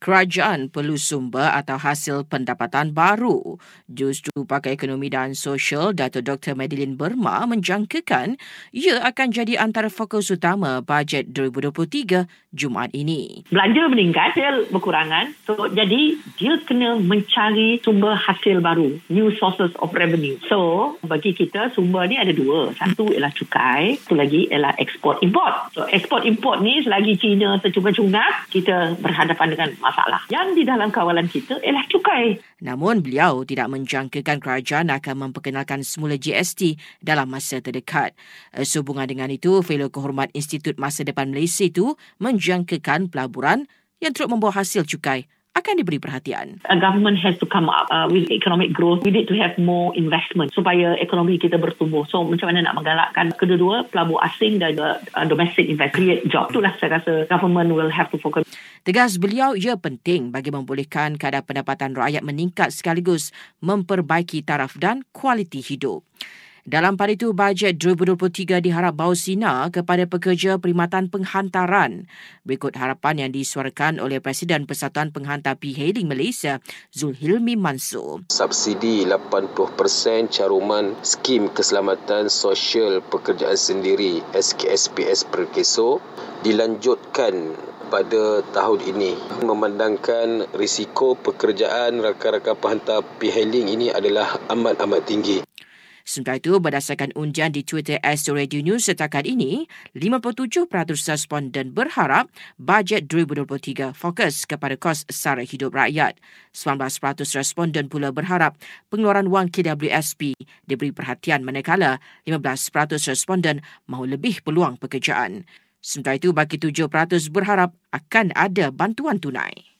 kerajaan perlu sumber atau hasil pendapatan baru. Justru Pakar Ekonomi dan Sosial Dato Dr. Madeline Burma menjangkakan ia akan jadi antara fokus utama bajet 2023 Jumaat ini. Belanja meningkat, hasil berkurangan. So, jadi dia kena mencari sumber hasil baru, new sources of revenue. So, bagi kita sumber ni ada dua. Satu ialah cukai, satu lagi ialah export import. So, export import ni selagi China tercungap-cungap, kita berhadapan dengan masalah. Yang di dalam kawalan kita ialah cukai. Namun beliau tidak menjangkakan kerajaan akan memperkenalkan semula GST dalam masa terdekat. Eh, sehubungan dengan itu, Fellow Kehormat Institut Masa Depan Malaysia itu menjangkakan pelaburan yang turut membawa hasil cukai akan diberi perhatian. A government has to come up uh, with economic growth. We need to have more investment supaya ekonomi kita bertumbuh. So macam mana nak menggalakkan kedua-dua pelabur asing dan uh, domestic invest create job. Itulah saya rasa government will have to focus. Tegas beliau ia penting bagi membolehkan kadar pendapatan rakyat meningkat sekaligus memperbaiki taraf dan kualiti hidup. Dalam pada itu, bajet 2023 diharap bawa sinar kepada pekerja perkhidmatan penghantaran. Berikut harapan yang disuarakan oleh Presiden Persatuan Penghantar P-Hailing Malaysia, Zulhilmi Mansur. Subsidi 80% caruman skim keselamatan sosial pekerjaan sendiri SKSPS Perkeso dilanjutkan pada tahun ini memandangkan risiko pekerjaan rakan-rakan penghantar P-Hailing ini adalah amat-amat tinggi. Sementara itu, berdasarkan undian di Twitter Astro Radio News setakat ini, 57% responden berharap bajet 2023 fokus kepada kos sara hidup rakyat. 19% responden pula berharap pengeluaran wang KWSP diberi perhatian manakala 15% responden mahu lebih peluang pekerjaan. Sementara itu, bagi 7% berharap akan ada bantuan tunai.